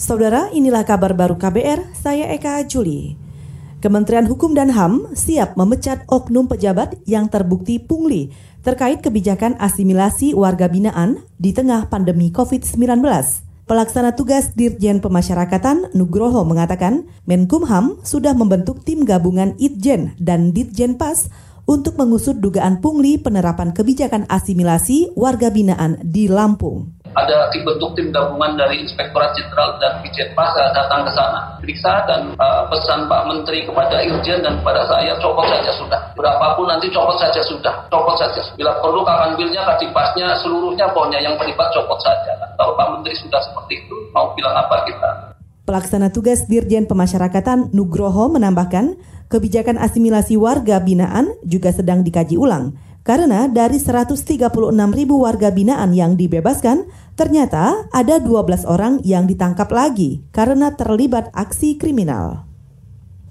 Saudara, inilah kabar baru KBR, saya Eka Juli. Kementerian Hukum dan HAM siap memecat oknum pejabat yang terbukti pungli terkait kebijakan asimilasi warga binaan di tengah pandemi COVID-19. Pelaksana tugas Dirjen Pemasyarakatan Nugroho mengatakan Menkumham sudah membentuk tim gabungan Itjen dan Ditjen Pas untuk mengusut dugaan pungli penerapan kebijakan asimilasi warga binaan di Lampung ada dibentuk tim gabungan dari Inspektorat Jenderal dan Dirjen Pas datang ke sana. Periksa dan uh, pesan Pak Menteri kepada Irjen dan kepada saya copot saja sudah. Berapapun nanti copot saja sudah. Copot saja. Bila perlu kapan bilnya, kadipasnya, seluruhnya pokoknya yang terlibat copot saja. Kalau Pak Menteri sudah seperti itu, mau bilang apa kita? Pelaksana tugas Dirjen Pemasyarakatan Nugroho menambahkan, kebijakan asimilasi warga binaan juga sedang dikaji ulang karena dari 136 ribu warga binaan yang dibebaskan, ternyata ada 12 orang yang ditangkap lagi karena terlibat aksi kriminal.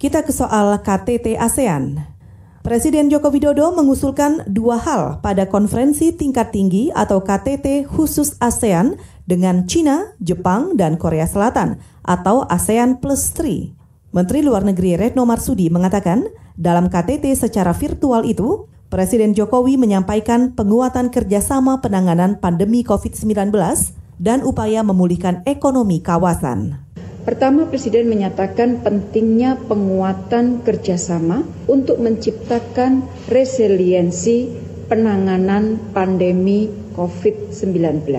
Kita ke soal KTT ASEAN. Presiden Joko Widodo mengusulkan dua hal pada konferensi tingkat tinggi atau KTT khusus ASEAN dengan China, Jepang, dan Korea Selatan atau ASEAN Plus 3. Menteri Luar Negeri Retno Marsudi mengatakan, dalam KTT secara virtual itu, Presiden Jokowi menyampaikan penguatan kerjasama penanganan pandemi COVID-19 dan upaya memulihkan ekonomi kawasan. Pertama, Presiden menyatakan pentingnya penguatan kerjasama untuk menciptakan resiliensi penanganan pandemi COVID-19.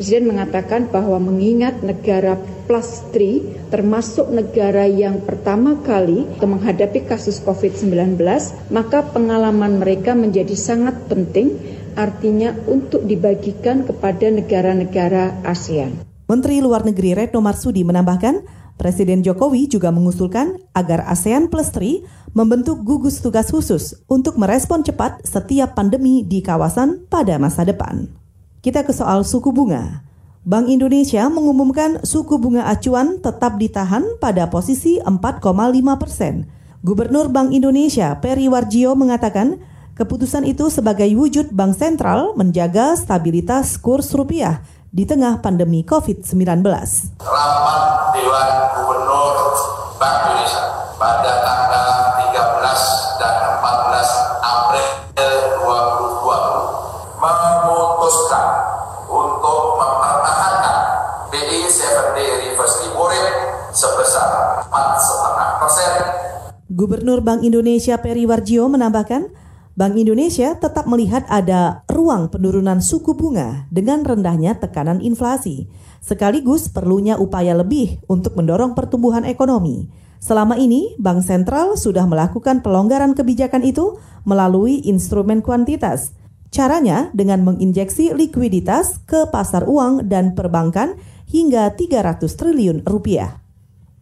Presiden mengatakan bahwa mengingat negara plus 3 termasuk negara yang pertama kali menghadapi kasus COVID-19, maka pengalaman mereka menjadi sangat penting artinya untuk dibagikan kepada negara-negara ASEAN. Menteri Luar Negeri Retno Marsudi menambahkan, Presiden Jokowi juga mengusulkan agar ASEAN Plus 3 membentuk gugus tugas khusus untuk merespon cepat setiap pandemi di kawasan pada masa depan. Kita ke soal suku bunga. Bank Indonesia mengumumkan suku bunga acuan tetap ditahan pada posisi 4,5 persen. Gubernur Bank Indonesia Peri Warjio mengatakan keputusan itu sebagai wujud Bank Sentral menjaga stabilitas kurs rupiah di tengah pandemi COVID-19. Rapat Dewan Gubernur Gubernur Bank Indonesia Peri Warjio menambahkan, Bank Indonesia tetap melihat ada ruang penurunan suku bunga dengan rendahnya tekanan inflasi, sekaligus perlunya upaya lebih untuk mendorong pertumbuhan ekonomi. Selama ini, Bank Sentral sudah melakukan pelonggaran kebijakan itu melalui instrumen kuantitas, Caranya dengan menginjeksi likuiditas ke pasar uang dan perbankan hingga 300 triliun rupiah.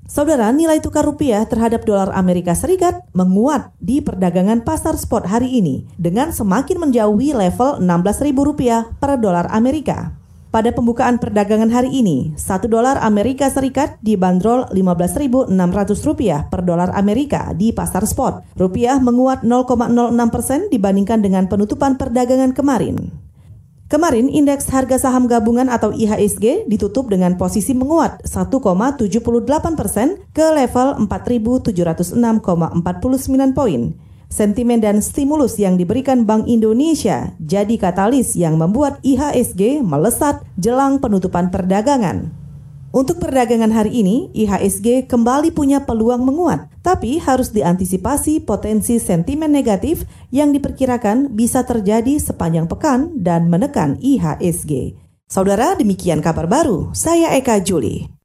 Saudara, nilai tukar rupiah terhadap dolar Amerika Serikat menguat di perdagangan pasar spot hari ini dengan semakin menjauhi level 16.000 rupiah per dolar Amerika. Pada pembukaan perdagangan hari ini, 1 dolar Amerika Serikat dibanderol Rp15.600 per dolar Amerika di pasar spot. Rupiah menguat 0,06 persen dibandingkan dengan penutupan perdagangan kemarin. Kemarin, indeks harga saham gabungan atau IHSG ditutup dengan posisi menguat 1,78 persen ke level 4.706,49 poin. Sentimen dan stimulus yang diberikan Bank Indonesia jadi katalis yang membuat IHSG melesat jelang penutupan perdagangan. Untuk perdagangan hari ini, IHSG kembali punya peluang menguat, tapi harus diantisipasi potensi sentimen negatif yang diperkirakan bisa terjadi sepanjang pekan dan menekan IHSG. Saudara, demikian kabar baru. Saya Eka Juli.